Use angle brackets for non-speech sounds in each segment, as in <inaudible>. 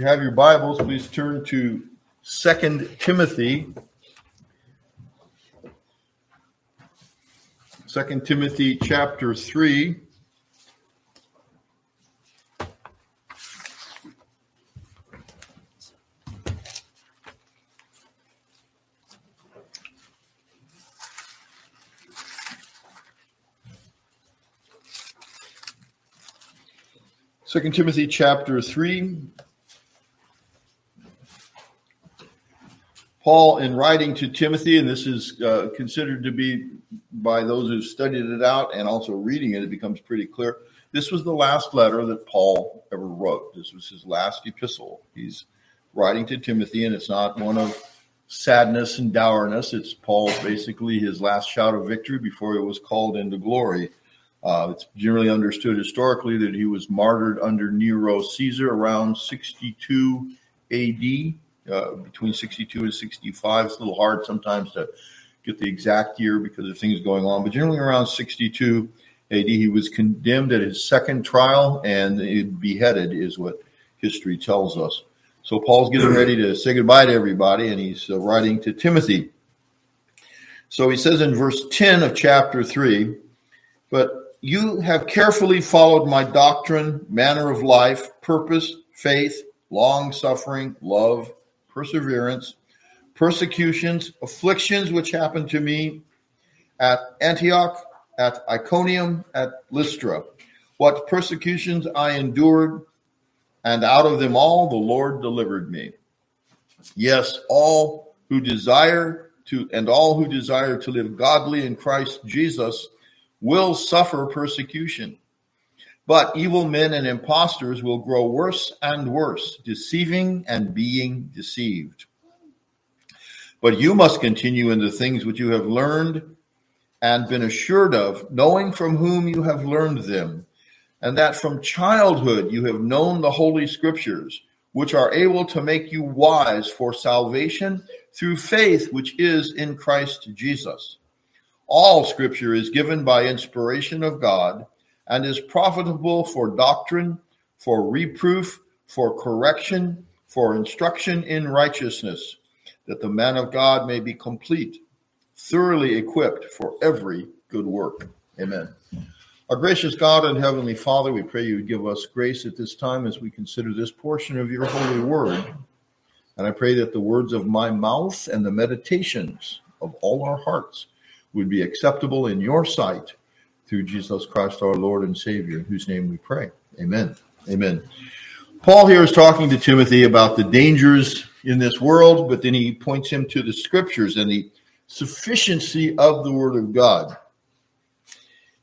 you have your Bibles, please turn to Second Timothy. Second Timothy chapter 3. Second Timothy chapter 3. Paul, in writing to Timothy, and this is uh, considered to be by those who've studied it out and also reading it, it becomes pretty clear. This was the last letter that Paul ever wrote. This was his last epistle. He's writing to Timothy, and it's not one of sadness and dourness. It's Paul's basically his last shout of victory before he was called into glory. Uh, it's generally understood historically that he was martyred under Nero Caesar around 62 AD, uh, between 62 and 65. It's a little hard sometimes to get the exact year because of things going on, but generally around 62 AD, he was condemned at his second trial and beheaded, is what history tells us. So Paul's getting ready to say goodbye to everybody, and he's uh, writing to Timothy. So he says in verse 10 of chapter 3, but you have carefully followed my doctrine, manner of life, purpose, faith, long suffering, love, perseverance, persecutions, afflictions which happened to me at Antioch, at Iconium, at Lystra. What persecutions I endured, and out of them all the Lord delivered me. Yes, all who desire to, and all who desire to live godly in Christ Jesus will suffer persecution. But evil men and impostors will grow worse and worse, deceiving and being deceived. But you must continue in the things which you have learned and been assured of, knowing from whom you have learned them, and that from childhood you have known the Holy Scriptures, which are able to make you wise for salvation through faith which is in Christ Jesus. All scripture is given by inspiration of God and is profitable for doctrine, for reproof, for correction, for instruction in righteousness, that the man of God may be complete, thoroughly equipped for every good work. Amen. Our gracious God and Heavenly Father, we pray you would give us grace at this time as we consider this portion of your holy word. And I pray that the words of my mouth and the meditations of all our hearts would be acceptable in your sight through Jesus Christ, our Lord and Savior, in whose name we pray. Amen. Amen. Paul here is talking to Timothy about the dangers in this world, but then he points him to the scriptures and the sufficiency of the Word of God.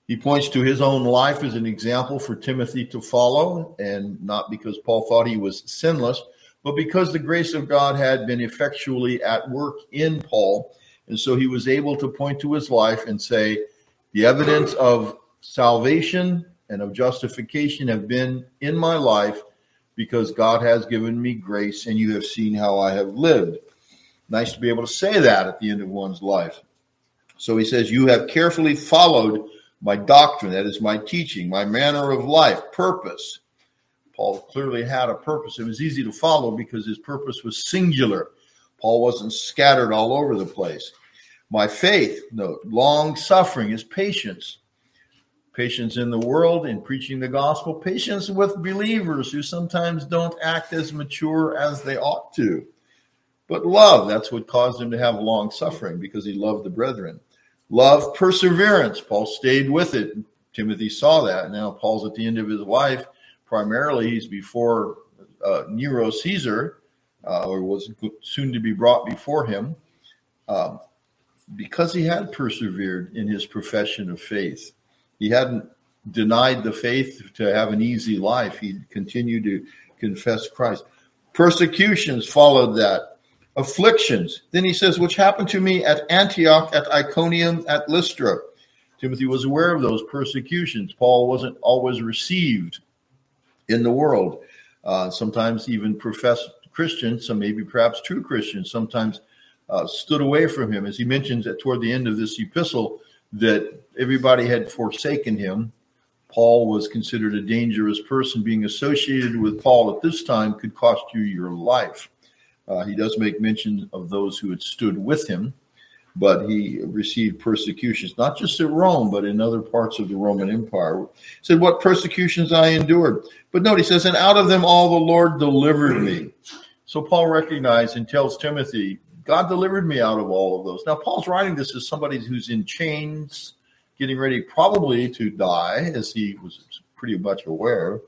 He points to his own life as an example for Timothy to follow, and not because Paul thought he was sinless, but because the grace of God had been effectually at work in Paul and so he was able to point to his life and say, the evidence of salvation and of justification have been in my life because God has given me grace and you have seen how I have lived. Nice to be able to say that at the end of one's life. So he says, You have carefully followed my doctrine, that is my teaching, my manner of life, purpose. Paul clearly had a purpose. It was easy to follow because his purpose was singular. Paul wasn't scattered all over the place. My faith, no, long suffering is patience. Patience in the world, in preaching the gospel, patience with believers who sometimes don't act as mature as they ought to. But love, that's what caused him to have long suffering because he loved the brethren. Love, perseverance. Paul stayed with it. Timothy saw that. Now Paul's at the end of his life. Primarily, he's before uh, Nero Caesar, uh, or was soon to be brought before him, um, because he had persevered in his profession of faith. He hadn't denied the faith to have an easy life. He continued to confess Christ. Persecutions followed that, afflictions. Then he says, which happened to me at Antioch, at Iconium, at Lystra. Timothy was aware of those persecutions. Paul wasn't always received in the world. Uh, sometimes even professed Christians, some maybe perhaps true Christians, sometimes uh, stood away from him. As he mentions at toward the end of this epistle, that everybody had forsaken him. Paul was considered a dangerous person. Being associated with Paul at this time could cost you your life. Uh, he does make mention of those who had stood with him, but he received persecutions, not just at Rome, but in other parts of the Roman Empire. He said, What persecutions I endured. But note, he says, And out of them all the Lord delivered me. So Paul recognized and tells Timothy, God delivered me out of all of those. Now, Paul's writing this as somebody who's in chains, getting ready probably to die, as he was pretty much aware.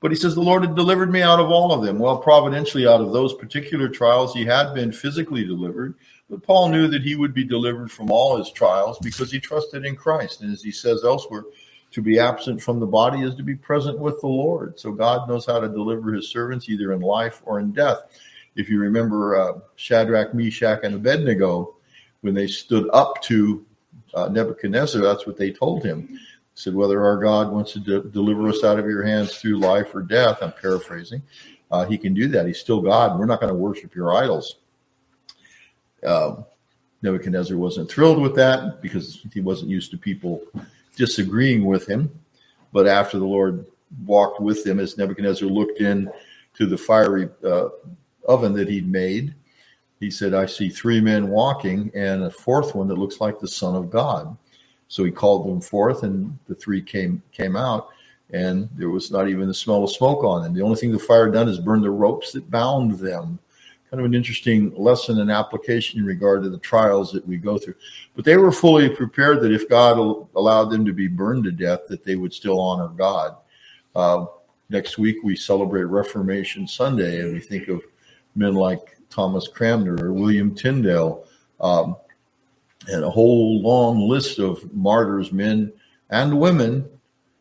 But he says, The Lord had delivered me out of all of them. Well, providentially, out of those particular trials, he had been physically delivered. But Paul knew that he would be delivered from all his trials because he trusted in Christ. And as he says elsewhere, to be absent from the body is to be present with the Lord. So God knows how to deliver his servants either in life or in death. If you remember uh, Shadrach, Meshach, and Abednego, when they stood up to uh, Nebuchadnezzar, that's what they told him. He said, Whether our God wants to de- deliver us out of your hands through life or death, I'm paraphrasing, uh, he can do that. He's still God. We're not going to worship your idols. Um, Nebuchadnezzar wasn't thrilled with that because he wasn't used to people disagreeing with him. But after the Lord walked with him, as Nebuchadnezzar looked in to the fiery uh, oven that he'd made, he said, I see three men walking and a fourth one that looks like the Son of God. So he called them forth, and the three came came out, and there was not even the smell of smoke on them. The only thing the fire done is burn the ropes that bound them. Kind of an interesting lesson and application in regard to the trials that we go through. But they were fully prepared that if God allowed them to be burned to death, that they would still honor God. Uh, next week we celebrate Reformation Sunday, and we think of men like Thomas Cranmer or William Tyndale, um, and a whole long list of martyrs, men and women,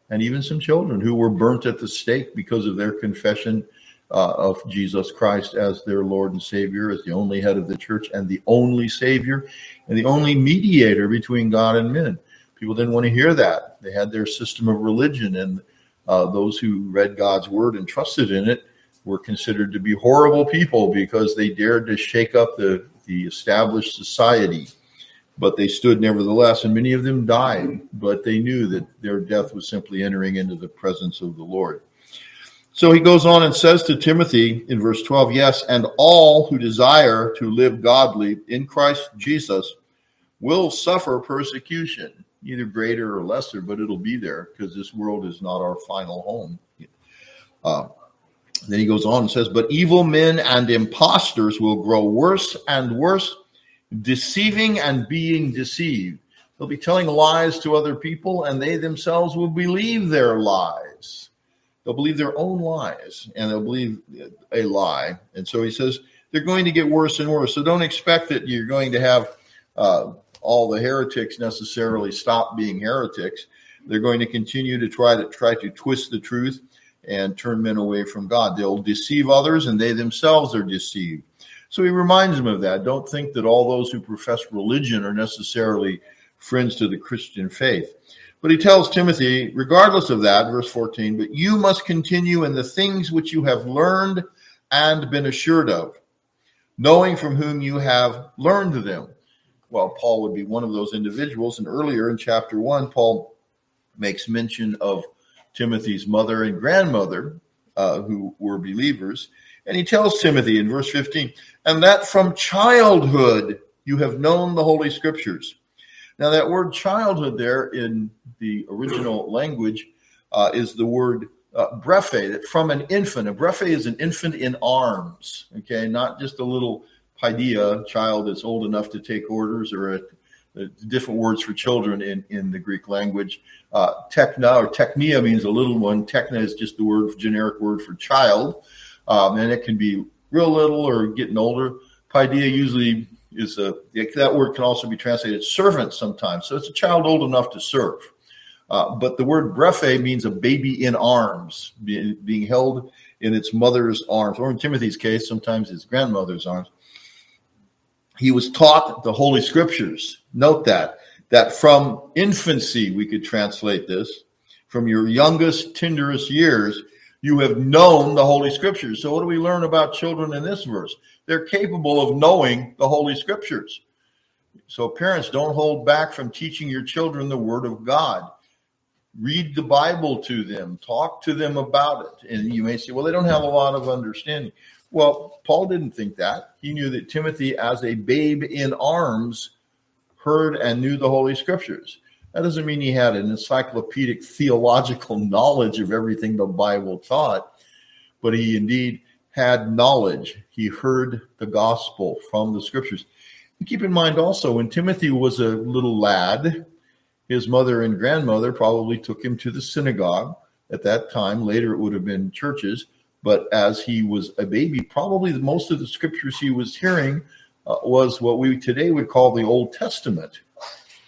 and even some children who were burnt at the stake because of their confession uh, of Jesus Christ as their Lord and Savior, as the only head of the church and the only Savior and the only mediator between God and men. People didn't want to hear that. They had their system of religion, and uh, those who read God's word and trusted in it were considered to be horrible people because they dared to shake up the, the established society. But they stood nevertheless, and many of them died, but they knew that their death was simply entering into the presence of the Lord. So he goes on and says to Timothy in verse 12, Yes, and all who desire to live godly in Christ Jesus will suffer persecution, either greater or lesser, but it'll be there because this world is not our final home. Uh, then he goes on and says, But evil men and impostors will grow worse and worse, deceiving and being deceived. They'll be telling lies to other people, and they themselves will believe their lies. They'll believe their own lies, and they'll believe a lie. And so he says they're going to get worse and worse. So don't expect that you're going to have uh, all the heretics necessarily stop being heretics. They're going to continue to try to try to twist the truth and turn men away from God. They'll deceive others and they themselves are deceived. So he reminds them of that. Don't think that all those who profess religion are necessarily friends to the Christian faith. But he tells Timothy, regardless of that, verse 14, but you must continue in the things which you have learned and been assured of, knowing from whom you have learned them. Well, Paul would be one of those individuals. And earlier in chapter one, Paul makes mention of Timothy's mother and grandmother, uh, who were believers. And he tells Timothy in verse 15, and that from childhood you have known the Holy Scriptures. Now, that word childhood there in the original language uh, is the word uh, brephe, that from an infant. A brephe is an infant in arms, okay, not just a little paideia child that's old enough to take orders or a different words for children in, in the Greek language. Uh, techna or technia means a little one. Techna is just the word, generic word for child, um, and it can be real little or getting older. Paideia usually is a that word can also be translated servant sometimes. So it's a child old enough to serve. Uh, but the word brephe means a baby in arms, being, being held in its mother's arms, or in Timothy's case, sometimes his grandmother's arms he was taught the Holy Scriptures. Note that, that from infancy, we could translate this, from your youngest, tenderest years, you have known the Holy Scriptures. So, what do we learn about children in this verse? They're capable of knowing the Holy Scriptures. So, parents, don't hold back from teaching your children the Word of God. read the Bible to them, talk to them about it. And you may say, well, they don't have a lot of understanding. Well, Paul didn't think that. He knew that Timothy, as a babe in arms, heard and knew the Holy Scriptures. That doesn't mean he had an encyclopedic theological <laughs> knowledge of everything the Bible taught, but he indeed had knowledge. He heard the gospel from the Scriptures. And keep in mind also, when Timothy was a little lad, his mother and grandmother probably took him to the synagogue at that time. Later, it would have been churches. But as he was a baby, probably most of the scriptures he was hearing uh, was what we today would call the Old Testament.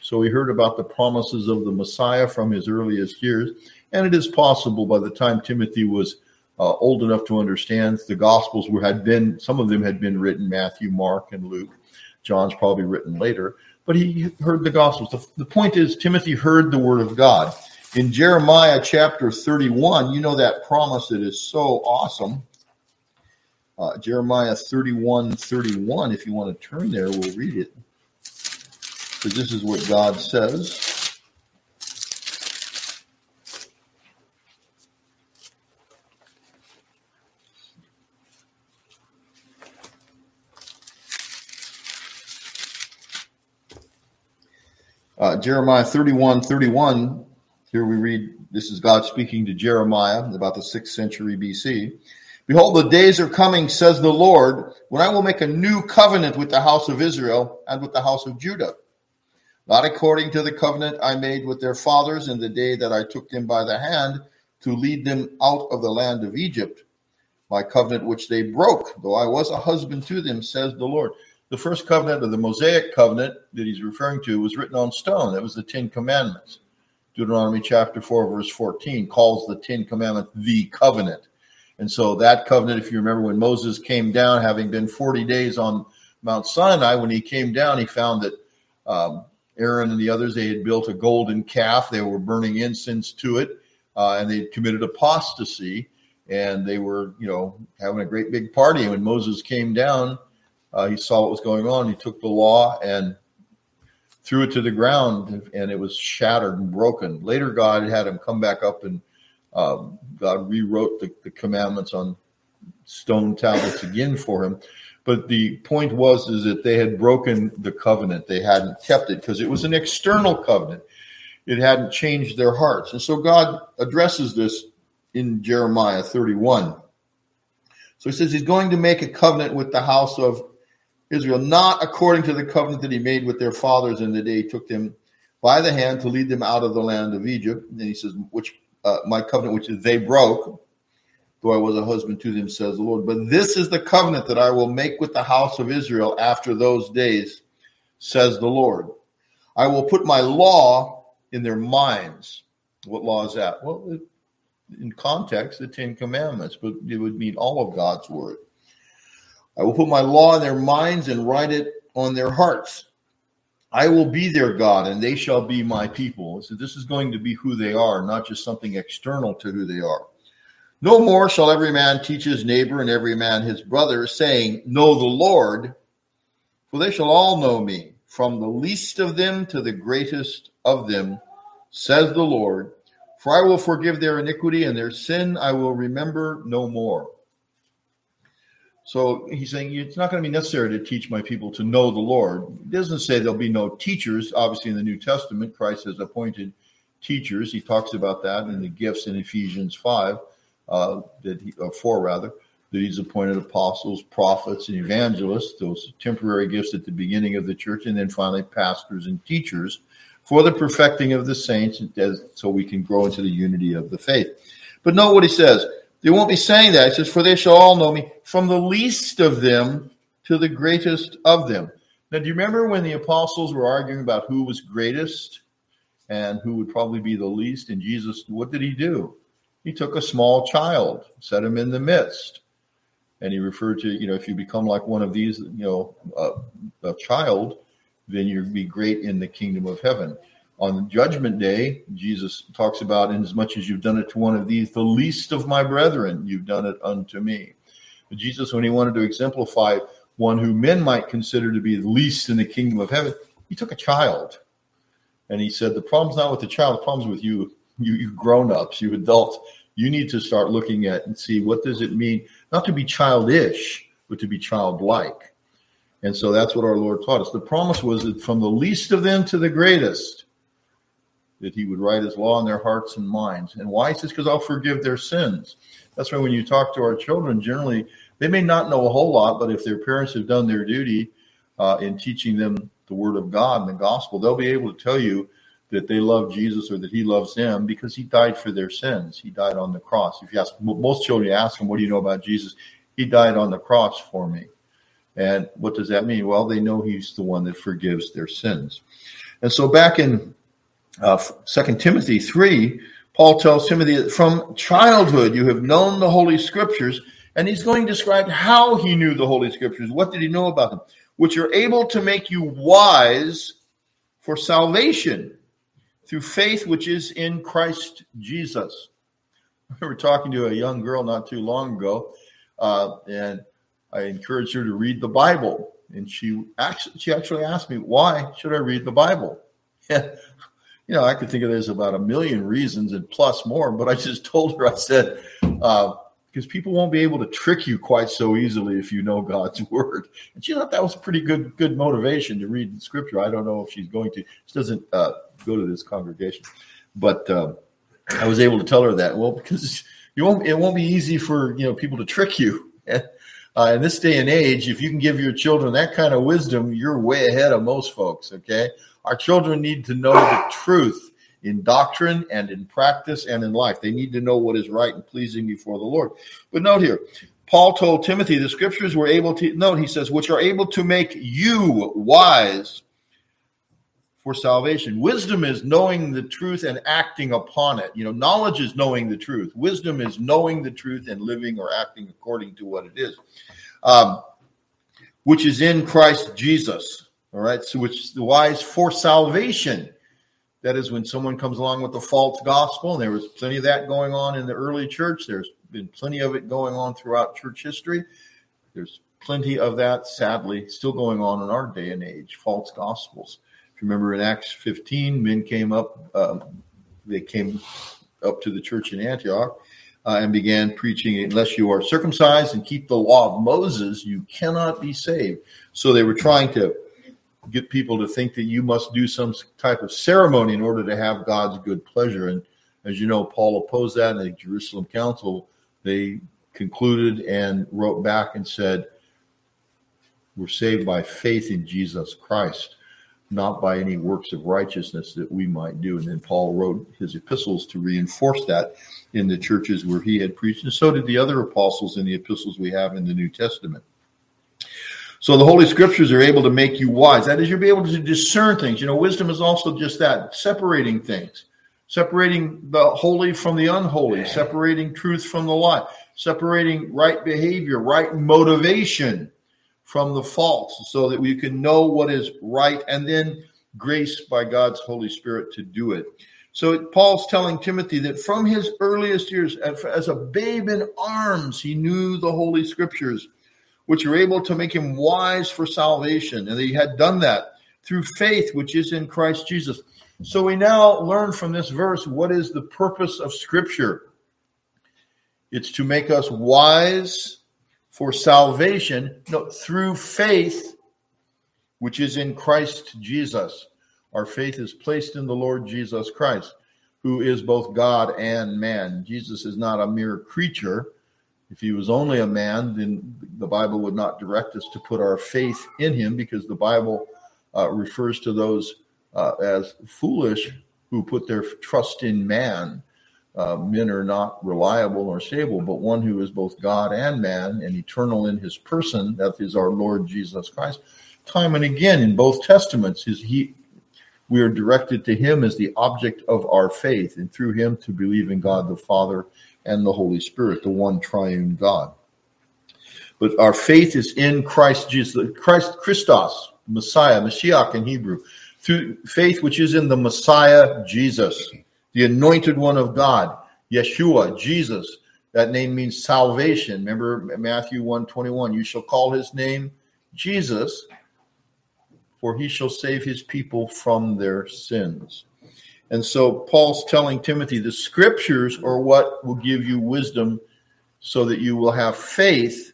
So he heard about the promises of the Messiah from his earliest years. And it is possible by the time Timothy was uh, old enough to understand, the Gospels were had been some of them had been written Matthew, Mark, and Luke. John's probably written later but he heard the Gospels. The, the point is, Timothy heard the Word of God. In Jeremiah chapter 31, you know that promise that is so awesome. Uh, Jeremiah 31 31, if you want to turn there, we'll read it. Because this is what God says. Uh, Jeremiah 31 31, here we read, this is God speaking to Jeremiah about the sixth century BC. Behold, the days are coming, says the Lord, when I will make a new covenant with the house of Israel and with the house of Judah. Not according to the covenant I made with their fathers in the day that I took them by the hand to lead them out of the land of Egypt, my covenant which they broke, though I was a husband to them, says the Lord the first covenant of the Mosaic covenant that he's referring to was written on stone. That was the Ten Commandments. Deuteronomy chapter 4, verse 14 calls the Ten Commandments the covenant. And so that covenant, if you remember when Moses came down, having been 40 days on Mount Sinai, when he came down, he found that um, Aaron and the others, they had built a golden calf. They were burning incense to it, uh, and they committed apostasy. And they were, you know, having a great big party. And when Moses came down, uh, he saw what was going on. He took the law and threw it to the ground, and it was shattered and broken. Later, God had him come back up, and um, God rewrote the, the commandments on stone tablets again for him. But the point was is that they had broken the covenant; they hadn't kept it because it was an external covenant. It hadn't changed their hearts, and so God addresses this in Jeremiah 31. So he says he's going to make a covenant with the house of Israel, not according to the covenant that he made with their fathers in the day he took them by the hand to lead them out of the land of Egypt. And he says, which uh, my covenant, which they broke, though I was a husband to them, says the Lord. But this is the covenant that I will make with the house of Israel after those days, says the Lord. I will put my law in their minds. What law is that? Well, in context, the Ten Commandments, but it would mean all of God's word. I will put my law in their minds and write it on their hearts. I will be their God and they shall be my people. So this is going to be who they are, not just something external to who they are. No more shall every man teach his neighbor and every man his brother, saying, Know the Lord, for they shall all know me, from the least of them to the greatest of them, says the Lord. For I will forgive their iniquity and their sin I will remember no more. So he's saying it's not going to be necessary to teach my people to know the Lord. Doesn't say there'll be no teachers. Obviously, in the New Testament, Christ has appointed teachers. He talks about that in the gifts in Ephesians 5, uh, that he, uh, 4 rather, that he's appointed apostles, prophets, and evangelists, those temporary gifts at the beginning of the church, and then finally pastors and teachers for the perfecting of the saints, as, so we can grow into the unity of the faith. But note what he says they won't be saying that. It says, For they shall all know me, from the least of them to the greatest of them. Now, do you remember when the apostles were arguing about who was greatest and who would probably be the least? And Jesus, what did he do? He took a small child, set him in the midst. And he referred to, you know, if you become like one of these, you know, uh, a child, then you'll be great in the kingdom of heaven on judgment day, Jesus talks about, in as much as you've done it to one of these, the least of my brethren, you've done it unto me. But Jesus, when he wanted to exemplify one who men might consider to be the least in the kingdom of heaven, he took a child. And he said, The problem's not with the child, the problem's with you. you, you grown-ups, you adults, you need to start looking at and see what does it mean not to be childish, but to be childlike. And so that's what our Lord taught us. The promise was that from the least of them to the greatest, that he would write his law in their hearts and minds. And why? He says, because I'll forgive their sins. That's why when you talk to our children, generally, they may not know a whole lot, but if their parents have done their duty uh, in teaching them the word of God and the gospel, they'll be able to tell you that they love Jesus or that he loves them because he died for their sins. He died on the cross. If you ask most children, ask them, what do you know about Jesus? He died on the cross for me. And what does that mean? Well, they know he's the one that forgives their sins. And so back in uh, 2 Timothy 3, Paul tells Timothy that from childhood you have known the Holy Scriptures, and he's going to describe how he knew the Holy Scriptures. What did he know about them? Which are able to make you wise for salvation through faith which is in Christ Jesus. <laughs> I remember talking to a young girl not too long ago, uh, and I encouraged her to read the Bible. And she actually, she actually asked me, "Why should I read the Bible?" <laughs> You know, I could think of there's about a million reasons and plus more, but I just <laughs> told her, I said, uh, because people won't be able to trick you quite so easily if you know God's <laughs> word. And she thought that was pretty good, good motivation to read scripture. I don't know if she's going to. She doesn't uh, go to this congregation, but uh, I was able to tell her that. Well, because you won't, it won't be easy for you know people to trick you. <laughs> Uh, in this day and age, if you can give your children that kind of wisdom, you're way ahead of most folks. Okay, our children need to know the truth in doctrine and in practice and in life. They need to know what is right and pleasing before the Lord. But note here, Paul told Timothy the scriptures were able to, note, he says, which are able to make you wise for salvation. Wisdom is knowing the truth and acting upon it. You know, knowledge is knowing the truth. Wisdom is knowing the truth and living or acting according to what it is, um, which is in Christ Jesus. All right. So, which is wise for salvation. That is when someone comes along with the false gospel, and there was plenty of that going on in the early church. There's been plenty of it going on throughout church history. There's plenty of that, sadly, still going on in our day and age. False gospels. If you remember in Acts 15, men came up. Um, they came up to the church in Antioch uh, and began preaching, unless you are circumcised and keep the law of Moses, you cannot be saved. So they were trying to get people to think that you must do some type of ceremony in order to have God's good pleasure. And as you know, Paul opposed that in the Jerusalem Council. They concluded and wrote back and said, We're saved by faith in Jesus Christ, not by any works of righteousness that we might do. And then Paul wrote his epistles to reinforce that in the churches where he had preached. And so did the other apostles in the epistles we have in the New Testament. So the Holy Scriptures are able to make you wise. That is, you'll be able to discern things. You know, wisdom is also just that, separating things, separating the holy from the unholy, separating truth from the lie, separating right behavior, right motivation from the false, so that we can know what is right and then grace by God's Holy Spirit to do it. So Paul's telling Timothy that from his earliest years, as a babe in arms, he knew the Holy Scriptures which are able to make him wise for salvation. And he had done that through faith, which is in Christ Jesus. So we now learn from this verse what is the purpose of Scripture? It's to make us wise for salvation no, through faith, which is in Christ Jesus. Our faith is placed in the Lord Jesus Christ, who is both God and man. Jesus is not a mere creature if he was only a man, then the Bible would not direct us to put our faith in him because the Bible uh, refers to those uh, as foolish who put their trust in man. Uh, men are not reliable or stable, but one who is both God and man and eternal in his person, that is our Lord Jesus Christ. Time and again in both testaments, is he we are directed to him as the object of our faith, and through him to believe in God the Father and the Holy Spirit, the one triune God. But our faith is in Christ Jesus, Christ Christos, Messiah, Mashiach in Hebrew, through faith which is in the Messiah Jesus, the anointed one of God, Yeshua, Jesus. That name means salvation. Remember Matthew 1 21, you shall call his name Jesus, for he shall save his people from their sins. And so Paul's telling Timothy the scriptures are what will give you wisdom so that you will have faith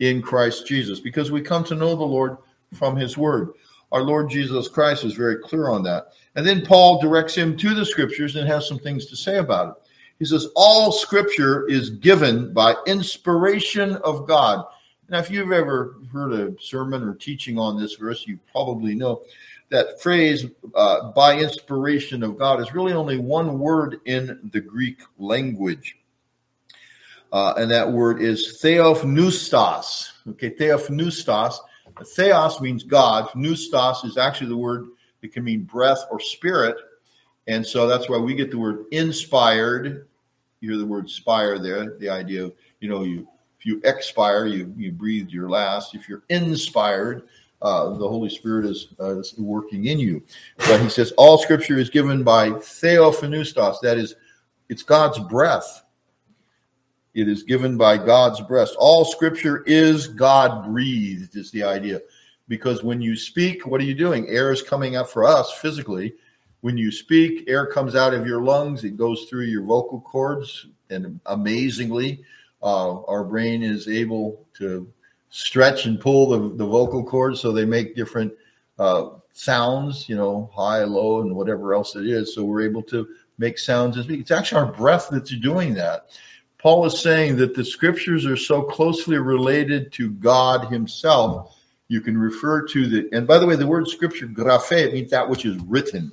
in Christ Jesus because we come to know the Lord from his word. Our Lord Jesus Christ is very clear on that. And then Paul directs him to the scriptures and has some things to say about it. He says, All scripture is given by inspiration of God. Now, if you've ever heard a sermon or teaching on this verse, you probably know that phrase uh, by inspiration of God is really only one word in the Greek language. Uh, and that word is theopneustos. Okay, theopneustos. Theos means God. Pneustos is actually the word that can mean breath or spirit. And so that's why we get the word inspired. You hear the word spire there, the idea of, you know, you if you expire, you you breathed your last. If you're inspired, uh, the Holy Spirit is, uh, is, working in you. But he says all Scripture is given by theopneustos. That is, it's God's breath. It is given by God's breath. All Scripture is God breathed. Is the idea, because when you speak, what are you doing? Air is coming up for us physically. When you speak, air comes out of your lungs. It goes through your vocal cords, and amazingly, uh, our brain is able to stretch and pull the, the vocal cords so they make different uh, sounds, you know, high, low, and whatever else it is. So we're able to make sounds and speak. It's actually our breath that's doing that. Paul is saying that the scriptures are so closely related to God Himself. You can refer to the, and by the way, the word scripture, graphe, means that which is written.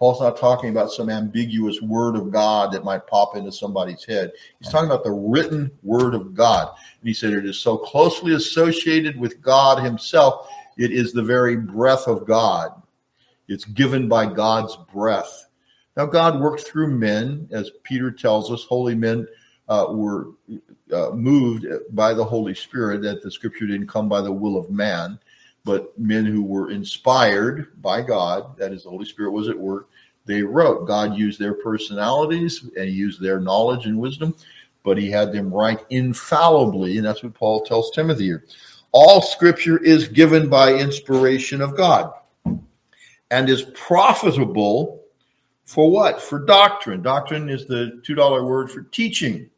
Paul's not talking about some ambiguous word of God that might pop into somebody's head. He's talking about the written word of God. And he said it is so closely associated with God himself, it is the very breath of God. It's given by God's breath. Now, God worked through men, as Peter tells us, holy men uh, were uh, moved by the Holy Spirit, that the scripture didn't come by the will of man but men who were inspired by God, that is, the Holy Spirit was at work, they wrote. God used their personalities and he used their knowledge and wisdom, but he had them write infallibly, and that's what Paul tells Timothy here. All scripture is given by inspiration of God and is profitable for what? For doctrine. Doctrine is the $2 word for teaching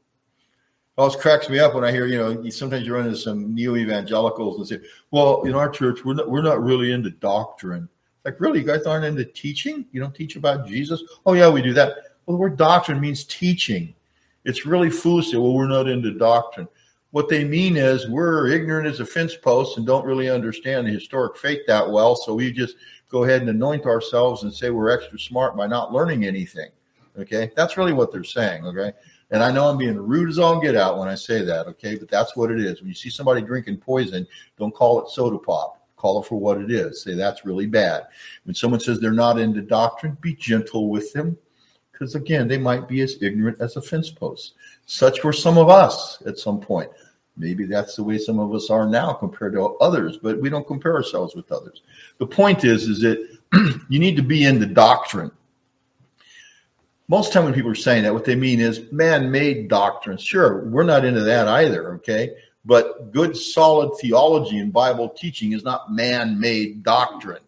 always cracks me up when I hear, you know, sometimes you run into some neo evangelicals and say, well, in our church, we're not, we're not really into doctrine. Like, really, you guys aren't into teaching? You don't teach about Jesus? Oh, yeah, we do that. Well, the word doctrine means teaching. It's really foolish to say, well, we're not into doctrine. What they mean is we're ignorant as a fence post and don't really understand the historic faith that well. So we just go ahead and anoint ourselves and say we're extra smart by not learning anything. Okay. That's really what they're saying. Okay. And I know I'm being rude as all get out when I say that, okay? But that's what it is. When you see somebody drinking poison, don't call it soda pop. Call it for what it is. Say that's really bad. When someone says they're not into doctrine, be gentle with them. Because again, they might be as ignorant as a fence post. Such were some of us at some point. Maybe that's the way some of us are now compared to others, but we don't compare ourselves with others. The point is, is that <clears throat> you need to be into doctrine most time when people are saying that, what they mean is man-made doctrines. Sure, we're not into that either. Okay, but good, solid theology and Bible teaching is not man-made doctrine.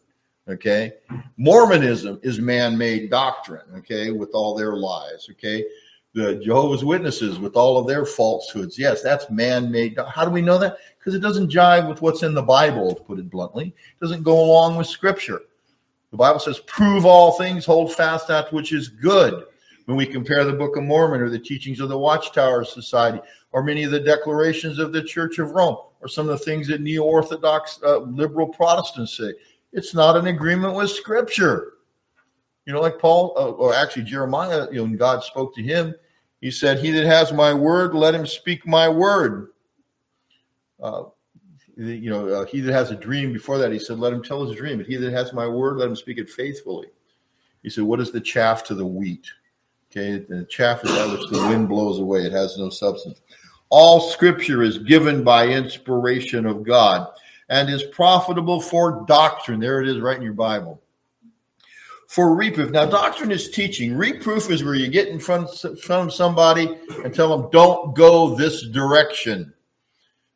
Okay, Mormonism is man-made doctrine. Okay, with all their lies. Okay, the Jehovah's Witnesses with all of their falsehoods. Yes, that's man-made. How do we know that? Because it doesn't jive with what's in the Bible, to put it bluntly. It doesn't go along with Scripture. The Bible says, "Prove all things, hold fast that which is good." when we compare the Book of Mormon or the teachings of the Watchtower Society or many of the declarations of the Church of Rome or some of the things that neo Orthodox uh, liberal Protestants say. It's not an agreement with Scripture. You know, like Paul, uh, or actually Jeremiah, you know, when God spoke to him, he said, He that has my word, let him speak my word. Uh, you know, uh, he that has a dream before that, he said, let him tell his dream. But he that has my word, let him speak it faithfully. He said, What is the chaff to the wheat? Okay, the chaff is that which the wind blows away, it has no substance. All scripture is given by inspiration of God and is profitable for doctrine. There it is right in your Bible. For reproof. Now, doctrine is teaching. Reproof is where you get in front, front of somebody and tell them, don't go this direction.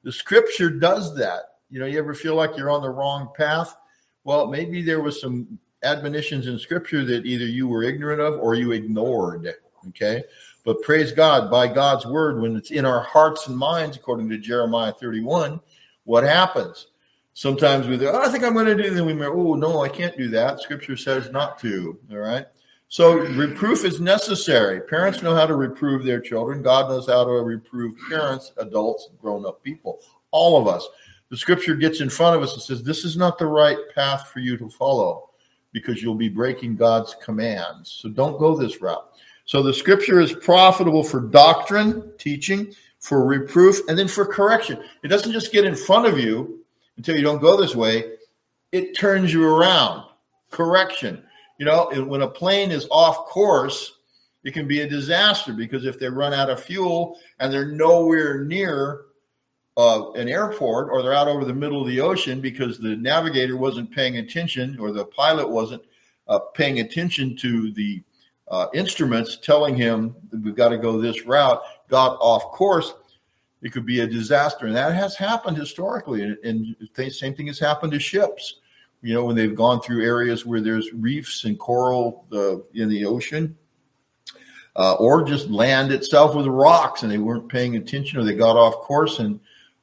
The scripture does that. You know, you ever feel like you're on the wrong path? Well, maybe there was some admonitions in scripture that either you were ignorant of or you ignored. Okay. But praise God, by God's word, when it's in our hearts and minds, according to Jeremiah 31, what happens? Sometimes we think, oh, I think I'm going to do, then we may, oh, no, I can't do that. Scripture says not to. All right. So reproof is necessary. Parents know how to reprove their children. God knows how to reprove parents, adults, grown up people, all of us. The scripture gets in front of us and says, This is not the right path for you to follow because you'll be breaking God's commands. So don't go this route. So the scripture is profitable for doctrine, teaching, for reproof, and then for correction. It doesn't just get in front of you until you don't go this way, it turns you around. Correction. You know, when a plane is off course, it can be a disaster because if they run out of fuel and they're nowhere near uh, an airport or they're out over the middle of the ocean because the navigator wasn't paying attention or the pilot wasn't uh, paying attention to the uh, instruments telling him we've got to go this route, got off course, it could be a disaster. And that has happened historically. And, and the same thing has happened to ships you know, when they've gone through areas where there's reefs and coral uh, in the ocean, uh, or just land itself with rocks and they weren't paying attention or they got off course and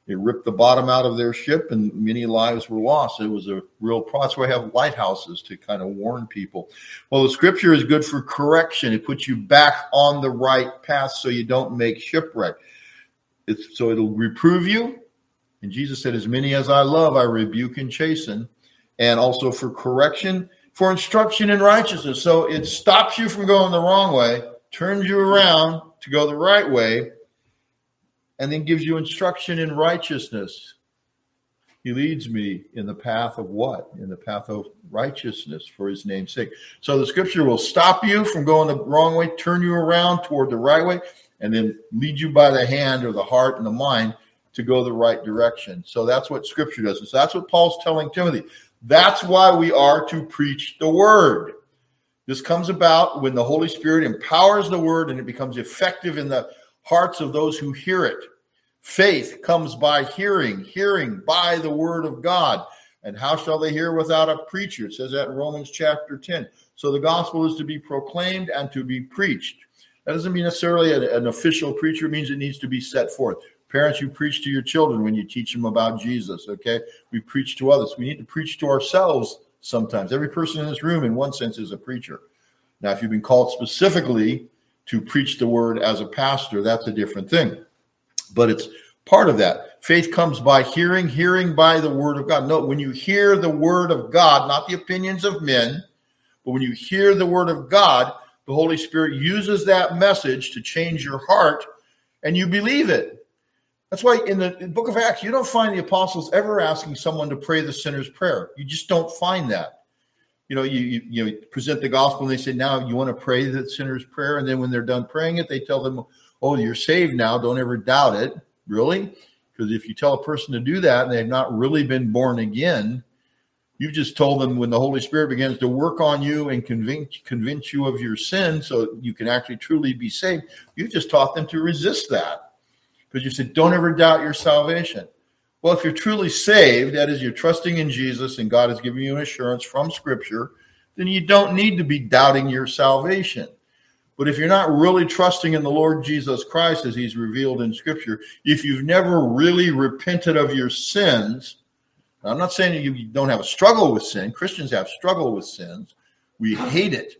they ripped the bottom out of their ship and many lives were lost. It was a real process. We have lighthouses to kind of warn people. Well, the scripture is good for correction. It puts you back on the right path so you don't make shipwreck. It's, so it'll reprove you. And Jesus said, As many as I love, I rebuke and chasten and also for correction, for instruction in righteousness. So it stops you from going the wrong way, turns you around to go the right way, and then gives you instruction in righteousness. He leads me in the path of what? In the path of righteousness for his name's sake. So the scripture will stop you from going the wrong way, turn you around toward the right way, and then lead you by the hand or the heart and the mind to go the right direction. So that's what scripture does. And so that's what Paul's telling Timothy. That's why we are to preach the word. This comes about when the Holy Spirit empowers the word and it becomes effective in the hearts of those who hear it. Faith comes by hearing, hearing by the word of God. And how shall they hear without a preacher? It says that in Romans chapter 10. So the gospel is to be proclaimed and to be preached. That doesn't mean necessarily an, official preacher, it means it needs to be set forth. Parents, you preach to your children when you teach them about Jesus, okay? We preach to others. We need to preach to ourselves sometimes. Every person in this room, in one sense, is a preacher. Now, if you've been called specifically to preach the word as a pastor, that's a different thing. But it's part of that. Faith comes by hearing, hearing by the word of God. No, when you hear the word of God, not the opinions of men, but when you hear the word of God, the Holy Spirit uses that message to change your heart and you believe it. That's why in the, book of Acts, you don't find the apostles ever asking someone to pray the sinner's prayer. You just don't find that. You know, you, you, you present the gospel and they say, now you want to pray the sinner's prayer. And then when they're done praying it, they tell them, oh, you're saved now. Don't ever doubt it. Really? Because if you tell a person to do that and they've not really been born again, you've just told them when the Holy Spirit begins to work on you and convince convince you of your sin so you can actually truly be saved, you've just taught them to resist that because you said, don't ever doubt your salvation. Well, if you're truly saved, that is, you're trusting in Jesus and God has given you an assurance from Scripture, then you don't need to be doubting your salvation. But if you're not really trusting in the Lord Jesus Christ as he's revealed in Scripture, if you've never really repented of your sins, I'm not saying you don't have a struggle with sin. Christians have struggle with sins. We hate it.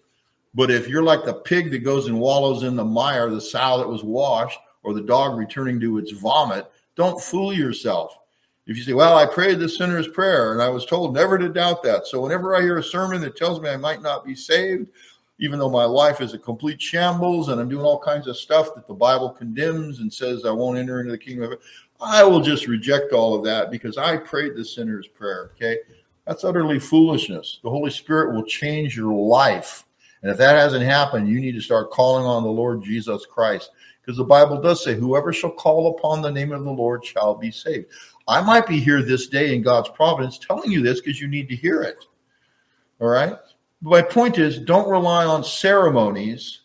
But if you're like the pig that goes and wallows in the mire, the sow that was washed, or the dog returning to its vomit, don't fool yourself. If you say, Well, I prayed the sinner's prayer and I was told never to doubt that. So whenever I hear a sermon that tells me I might not be saved, even though my life is a complete shambles and I'm doing all kinds of stuff that the Bible condemns and says I won't enter into the kingdom of heaven, I will just reject all of that because I prayed the sinner's prayer. Okay. That's utterly foolishness. The Holy Spirit will change your life. And if that hasn't happened, you need to start calling on the Lord Jesus Christ because the Bible does say, Whoever shall call upon the name of the Lord shall be saved. I might be here this day in God's providence telling you this because you need to hear it. All right. my point is don't rely on ceremonies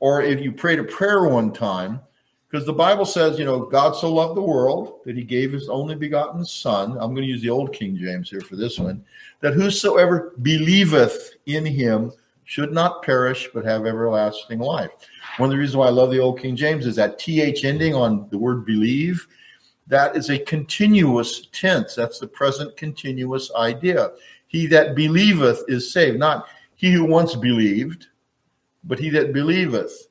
or if you prayed a prayer one time Because the Bible says, you know, God so loved the world that he gave his only begotten Son. I'm going to use the old King James here for this one that whosoever believeth in him should not perish but have everlasting life. One of the reasons why I love the old King James is that th ending on the word believe. That is a continuous tense. That's the present continuous idea. He that believeth is saved, not he who once believed, but he that believeth.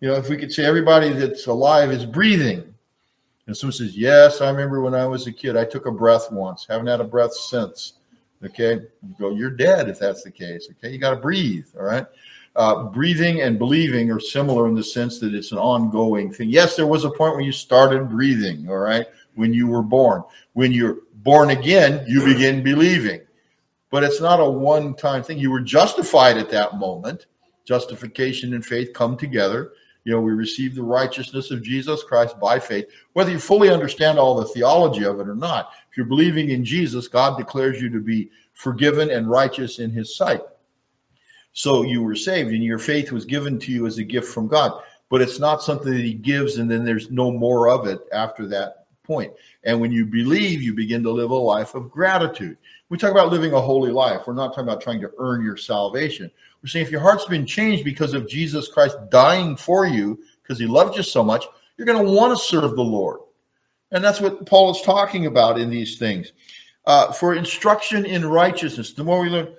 You know, if we could say everybody that's alive is breathing, and someone says, Yes, I remember when I was a kid, I took a breath once, haven't had a breath since. Okay, you go, you're dead if that's the case. Okay, you got to breathe. All right. Uh, breathing and believing are similar in the sense that it's an ongoing thing. Yes, there was a point when you started breathing. All right, when you were born. When you're born again, you begin believing. But it's not a one time thing. You were justified at that moment. Justification and faith come together. You know, we receive the righteousness of Jesus Christ by faith, whether you fully understand all the theology of it or not. If you're believing in Jesus, God declares you to be forgiven and righteous in his sight. So you were saved and your faith was given to you as a gift from God. But it's not something that he gives and then there's no more of it after that point. And when you believe, you begin to live a life of gratitude. We talk about living a holy life. We're not talking about trying to earn your salvation. We're saying if your heart's been changed because of Jesus Christ dying for you, because he loved you so much, you're going to want to serve the Lord. And that's what Paul is talking about in these things. Uh, for instruction in righteousness, the more we learn,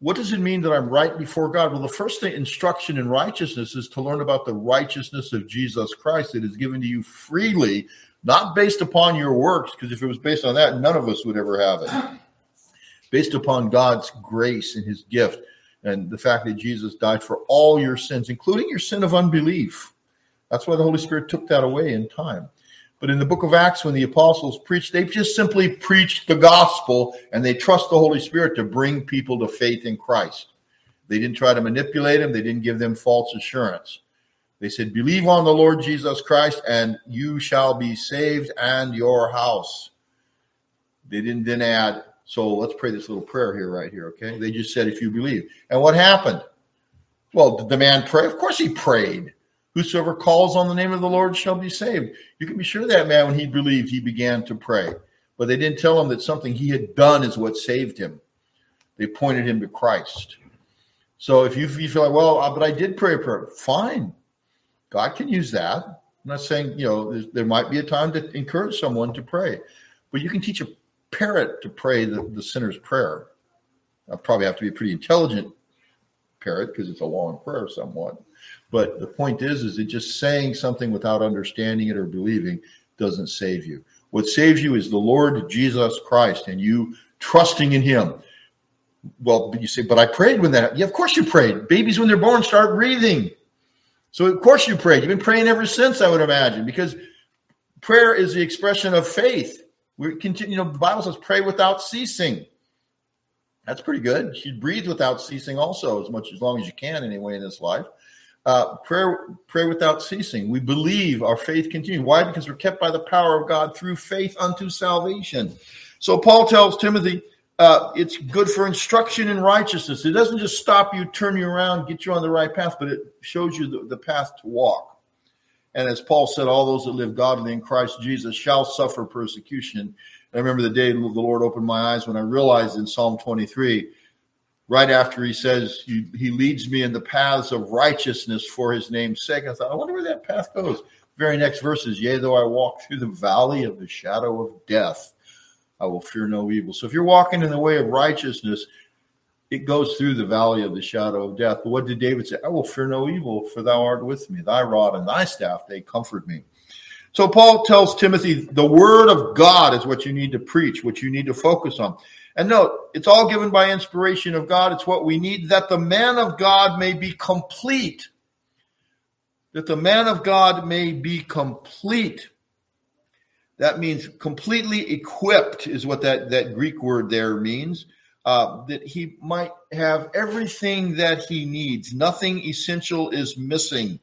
what does it mean that I'm right before God? Well, the first thing, instruction in righteousness, is to learn about the righteousness of Jesus Christ that is given to you freely, not based upon your works, because if it was based on that, none of us would ever have it. <clears throat> Based upon God's grace and his gift and the fact that Jesus died for all your sins, including your sin of unbelief. That's why the Holy Spirit took that away in time. But in the book of Acts, when the apostles preached, they just simply preached the gospel and they trust the Holy Spirit to bring people to faith in Christ. They didn't try to manipulate them, they didn't give them false assurance. They said, Believe on the Lord Jesus Christ, and you shall be saved and your house. They didn't then add, so let's pray this little prayer here, right here, okay? They just said, if you believe. And what happened? Well, did the man pray? Of course he prayed. Whosoever calls on the name of the Lord shall be saved. You can be sure that man, when he believed, he began to pray. But they didn't tell him that something he had done is what saved him. They pointed him to Christ. So if you, you feel like, well, uh, but I did pray a prayer, fine. God can use that. I'm not saying, you know, there might be a time to encourage someone to pray, but you can teach a parrot to pray the, the sinner's prayer. I probably have to be a pretty intelligent parrot because it's a long prayer somewhat. But the point is, is that just saying something without understanding it or believing doesn't save you. What saves you is the Lord Jesus Christ and you trusting in him. Well, you say, but I prayed when that. Yeah, of course you prayed. Babies, when they're born, start breathing. So of course you prayed. You've been praying ever since, I would imagine, because prayer is the expression of faith. We continue, you know, the Bible says pray without ceasing. That's pretty good. You breathe without ceasing also, as much as long as you can anyway in this life. Uh, prayer, pray without ceasing. We believe our faith continues. Why? Because we're kept by the power of God through faith unto salvation. So Paul tells Timothy, uh, it's good for instruction in righteousness. It doesn't just stop you, turn you around, get you on the right path, but it shows you the, the path to walk. And as Paul said, all those that live godly in Christ Jesus shall suffer persecution. I remember the day the Lord opened my eyes when I realized in Psalm 23, right after he says, He leads me in the paths of righteousness for his name's sake. I thought, I wonder where that path goes. Very next verse is, Yea, though I walk through the valley of the shadow of death, I will fear no evil. So if you're walking in the way of righteousness, it goes through the valley of the shadow of death. But what did David say? I will fear no evil, for thou art with me. Thy rod and thy staff, they comfort me. So Paul tells Timothy, the word of God is what you need to preach, what you need to focus on. And note, it's all given by inspiration of God. It's what we need that the man of God may be complete. That the man of God may be complete. That means completely equipped, is what that, that Greek word there means uh, that he might have everything that he needs. Nothing essential is missing.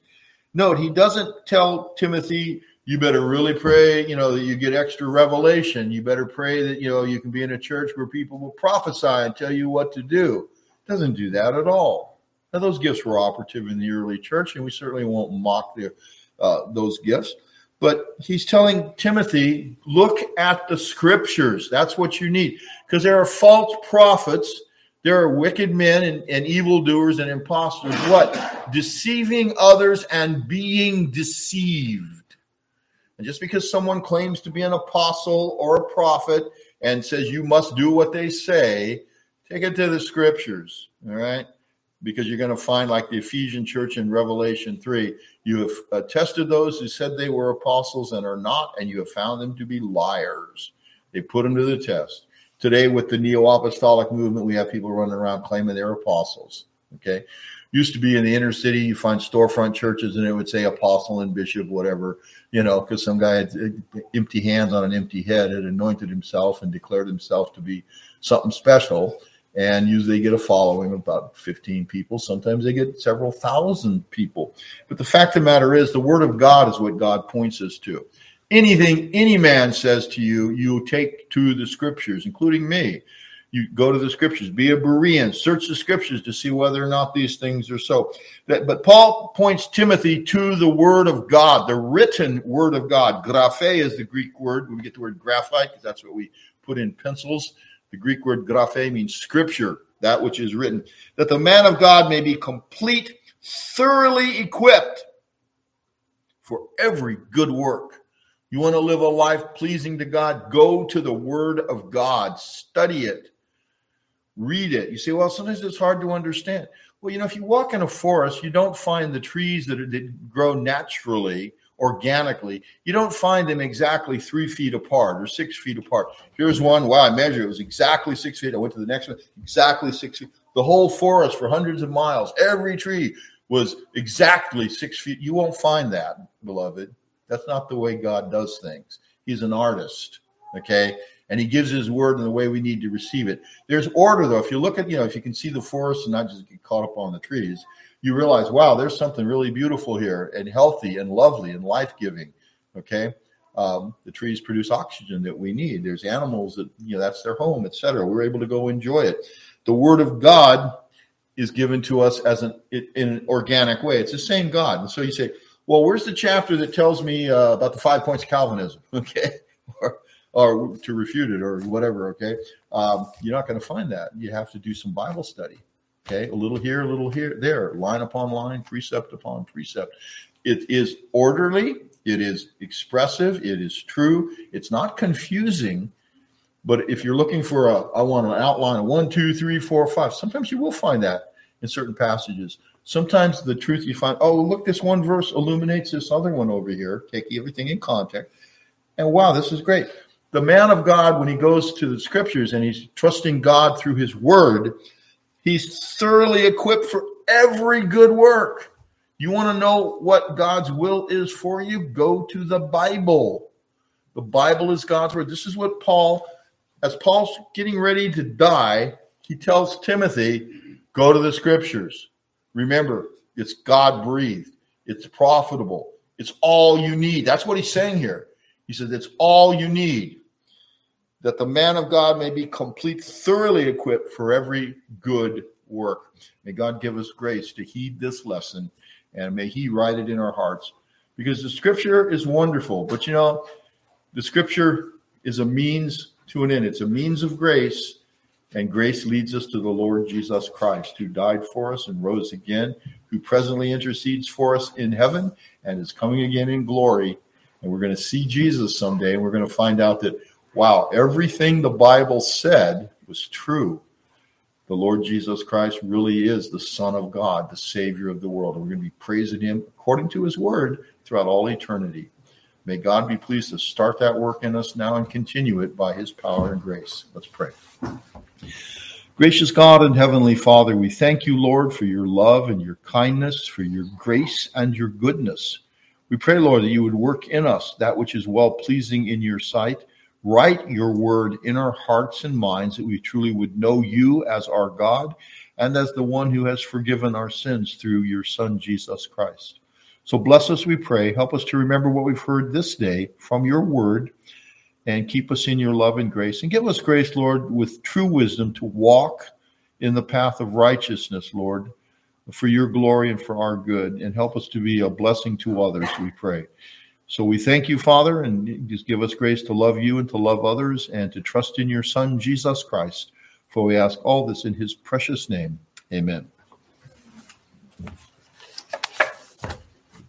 Note, he doesn't tell Timothy, you better really pray, you know, that you get extra revelation. You better pray that, you know, you can be in a church where people will prophesy and tell you what to do. Doesn't do that at all. Now, those gifts were operative in the early church, and we certainly won't mock the, uh, those gifts. But he's telling Timothy, look at the scriptures. That's what you need. Because there are false prophets, there are wicked men and, and evildoers and impostors. What? Deceiving others and being deceived. And just because someone claims to be an apostle or a prophet and says you must do what they say, take it to the scriptures. All right because you're going to find, like the Ephesian church in Revelation 3, you have tested those who said they were apostles and are not, and you have found them to be liars. They put them to the test. Today, with the neo apostolic movement, we have people running around claiming they're apostles. Okay. Used to be in the inner city, you find storefront churches and it would say apostle and bishop, whatever, you know, because some guy had uh, empty hands on an empty head had anointed himself and declared himself to be something special and usually they get a following of about 15 people. Sometimes they get several thousand people. But the fact of the matter is, the word of God is what God points us to. Anything any man says to you, you take to the scriptures, including me. You go to the scriptures, be a Berean, search the scriptures to see whether or not these things are so. But Paul points Timothy to the word of God, the written word of God. Graphe is the Greek word. We get the word graphite because that's what we put in pencils the Greek word graphe means scripture, that which is written, that the man of God may be complete, thoroughly equipped for every good work. You want to live a life pleasing to God? Go to the Word of God, study it, read it. You say, well, sometimes it's hard to understand. Well, you know, if you walk in a forest, you don't find the trees that, are, that grow naturally organically, you don't find them exactly three feet apart or six feet apart. Here's one. Wow, I measured it was exactly six feet. I went to the next one, exactly six feet. The whole forest for hundreds of miles, every tree was exactly six feet. You won't find that, beloved. That's not the way God does things. He's an artist, okay? And he gives his word in the way we need to receive it. There's order, though. If you look at, you know, if you can see the forest and not just get caught up on the trees, you realize, wow, there's something really beautiful here and healthy and lovely and life giving. Okay. Um, the trees produce oxygen that we need. There's animals that, you know, that's their home, etc. We're able to go enjoy it. The word of God is given to us as an in an organic way. It's the same God. And so you say, well, where's the chapter that tells me uh, about the five points of Calvinism? <laughs> Okay. or, or to refute it or whatever. Okay. Um, you're not going to find that. You have to do some Bible study. Okay, a little here, a little here, there, line upon line, precept upon precept. It is orderly, it is expressive, it is true, it's not confusing. But if you're looking for a, I want an outline of one, two, three, four, five, sometimes you will find that in certain passages. Sometimes the truth you find, oh, look, this one verse illuminates this other one over here. Take everything in context. And wow, this is great. The man of God, when he goes to the scriptures and he's trusting God through his word, He's thoroughly equipped for every good work. You want to know what God's will is for you? Go to the Bible. The Bible is God's word. This is what Paul, as Paul's getting ready to die, he tells Timothy, go to the scriptures. Remember, it's God breathed, it's profitable, it's all you need. That's what he's saying here. He says, it's all you need that the man of God may be complete, thoroughly equipped for every good work. May God give us grace to heed this lesson and may He write it in our hearts because the scripture is wonderful. But you know, the scripture is a means to an end, it's a means of grace. And grace leads us to the Lord Jesus Christ, who died for us and rose again, who presently intercedes for us in heaven and is coming again in glory. And we're going to see Jesus someday, and we're going to find out that wow, everything the Bible said was true. The Lord Jesus Christ really is the Son of God, the Savior of the world. And we're going to be praising Him according to His word throughout all eternity. May God be pleased to start that work in us now and continue it by His power and grace. Let's pray. Gracious God and Heavenly Father, we thank you, Lord, for your love and your kindness, for your grace and your goodness. We pray, Lord, that you would work in us that which is well pleasing in your sight Write your word in our hearts and minds that we truly would know you as our God and as the one who has forgiven our sins through your Son, Jesus Christ. So bless us, we pray. Help us to remember what we've heard this day from your word and keep us in your love and grace. And give us grace, Lord, with true wisdom to walk in the path of righteousness, Lord, for your glory and for our good. And help us to be a blessing to others, we pray. So we thank you, Father, and just give us grace to love you and to love others and to trust in your Son, Jesus Christ. For we ask all this in his precious name. Amen.